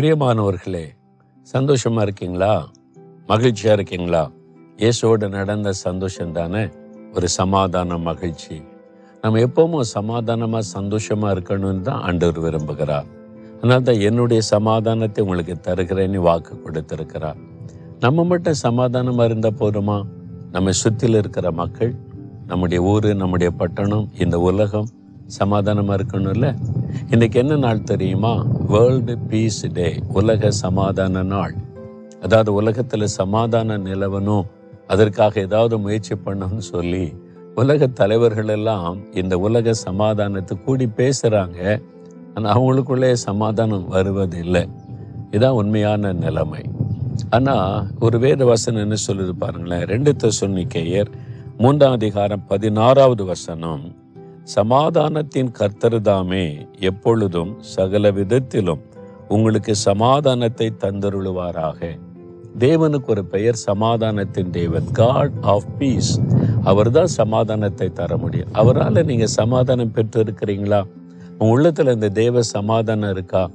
பிரியமானவர்களே சந்தோஷமா இருக்கீங்களா? மகிழ்ச்சியா இருக்கீங்களா? இயேசுவோடு நடந்த சந்தோஷம் தானே? ஒரு சமாதான மகிழ்ச்சி. நம்ம எப்பவும் சமாதானமாக சந்தோஷமாக இருக்கணும்னு தான் ஆண்டவர் விரும்புகிறார். அதனால தான் என்னுடைய சமாதானத்தை உங்களுக்கு தருகிறேன்னு வாக்கு கொடுத்துருக்கிறார். நம்ம மட்டும் சமாதானமாக இருந்தால் போதுமா? நம்ம சுற்றில இருக்கிற மக்கள் நம்முடைய ஊர் நம்முடைய பட்டணம் இந்த உலகம் சமாதானமாக இருக்கணும்ல? இன்னைக்கு என்ன நாள் தெரியுமா? வேர்ல்டு பீஸ் டே உலக சமாதான நாள். அதாவது உலகத்தில் சமாதான நிலவணும். அதற்காக ஏதாவது முயற்சி பண்ணணும்னு சொல்லி உலக தலைவர்கள் எல்லாம் இந்த உலக சமாதானத்தை கூடி பேசுகிறாங்க ஆனால் அவங்களுக்குள்ளே சமாதானம் வருவதில்லை. இதான் உண்மையான நிலைமை. ஆனால் ஒரு வேத வசனம் என்ன சொல்லுது பாருங்களேன். ரெண்டு தசுன்னிக்கையர் மூன்றாம் அதிகாரம் பதினாறாவது வசனம். சமாதானத்தின் கர்த்தர்தாமே எப்பொழுதும் சகல விதத்திலும் உங்களுக்கு சமாதானத்தை தந்தருளுவாராக. தேவனுக்கு ஒரு பெயர் சமாதானத்தின் தேவன் காட் ஆஃப் பீஸ் அவர் தான் சமாதானத்தை தர முடியும் அவரால் நீங்கள் சமாதானம் பெற்று இருக்கிறீங்களா உள்ளத்தில் இந்த தேவ சமாதானம் இருக்கா?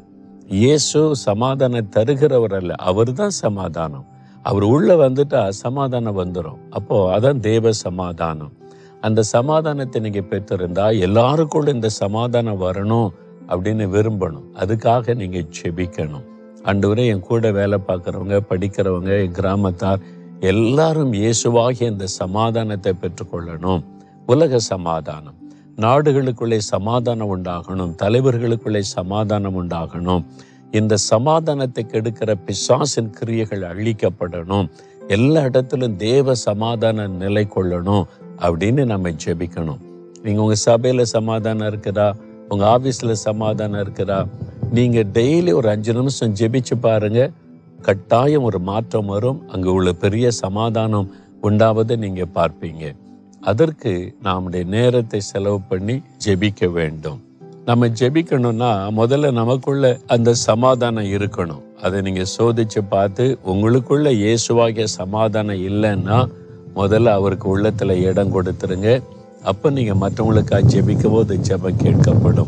இயேசு சமாதானம் தருகிறவர் அல்ல அவர் தான் சமாதானம். அவர் உள்ளே வந்துட்டா சமாதானம் வந்துடும் அப்போது அதான் தேவ சமாதானம். அந்த சமாதானத்தை நீங்க பெற்றிருந்தா எல்லாருக்குள்ள இந்த சமாதானம் வரணும் அப்படின்னு விரும்பணும். அதுக்காக நீங்க செபிக்கணும் அன்றுவரை என் கூட வேலை பார்க்குறவங்க படிக்கிறவங்க என் கிராமத்தார் எல்லாரும் இயேசுவாகி இந்த சமாதானத்தை பெற்றுக்கொள்ளணும். உலக சமாதானம். நாடுகளுக்குள்ளே சமாதானம் உண்டாகணும். தலைவர்களுக்குள்ளே சமாதானம் உண்டாகணும். இந்த சமாதானத்தை கெடுக்கிற பிசாசின் கிரியைகள் அழிக்கப்படணும். எல்லா இடத்திலும் தேவ சமாதானம் நிலை கொள்ளணும். அப்படின்னு நம்ம ஜெபிக்கணும். நீங்கள் உங்கள் சபையில் சமாதானம் இருக்குதா? உங்கள் ஆஃபீஸில் சமாதானம் இருக்குதா? நீங்கள் டெய்லி ஒரு அஞ்சு நிமிஷம் ஜெபிச்சு பாருங்கள் கட்டாயம் ஒரு மாற்றம் வரும். அங்கே உள்ள பெரிய சமாதானம் உண்டாவதை நீங்கள் பார்ப்பீங்க. அதற்கு நம்முடைய நேரத்தை செலவு பண்ணி ஜெபிக்க வேண்டும். நம்ம ஜெபிக்கணும்னா முதல்ல நமக்குள்ள அந்த சமாதானம் இருக்கணும். அதை நீங்கள் சோதிச்சு பார்த்து உங்களுக்குள்ள இயேசுவாகிய சமாதானம் இல்லைன்னா முதல்ல அவருக்கு உள்ளத்தில் இடம் கொடுத்துருங்க. அப்போ நீங்கள் மற்றவங்களுக்காக ஜெபிக்கும் போது ஜெபம் கேட்கப்படும்.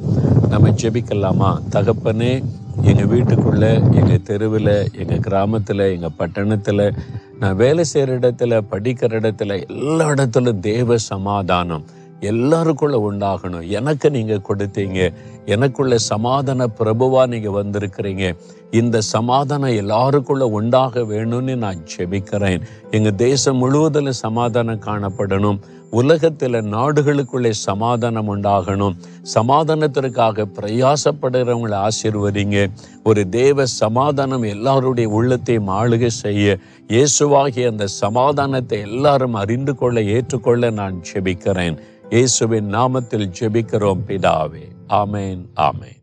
நம்ம ஜெபிக்கலாமா? தகப்பனே எங்கள் வீட்டுக்குள்ளே எங்கள் தெருவில் எங்கள் கிராமத்தில் எங்கள் பட்டணத்தில் நான் வேலை செய்கிற இடத்துல படிக்கிற இடத்துல எல்லா இடத்துலும் தேவ சமாதானம் எல்லாருக்குள்ள உண்டாகணும். எனக்கு நீங்கள் கொடுத்தீங்க. எனக்குள்ள சமாதான பிரபுவா நீங்கள் வந்திருக்கிறீங்க. இந்த சமாதானம் எல்லாருக்குள்ள உண்டாக வேணும்னு நான் ஜெபிக்கிறேன். எங்கள் தேசம் முழுவதில் சமாதானம் காணப்படணும். உலகத்தில் நாடுகளுக்குள்ளே சமாதானம் உண்டாகணும். சமாதானத்திற்காக பிரயாசப்படுறவங்களை ஆசிர்வதிங்க. ஒரு தேவ சமாதானம் எல்லாருடைய உள்ளத்தையும் ஆளுகை செய்ய. இயேசுவாகிய அந்த சமாதானத்தை எல்லாரும் அறிந்து கொள்ள ஏற்றுக்கொள்ள நான் ஜெபிக்கிறேன். இயேசுவின் நாமத்தில் ஜெபிக்கிறோம் பிதாவே. ஆமேன் ஆமேன்.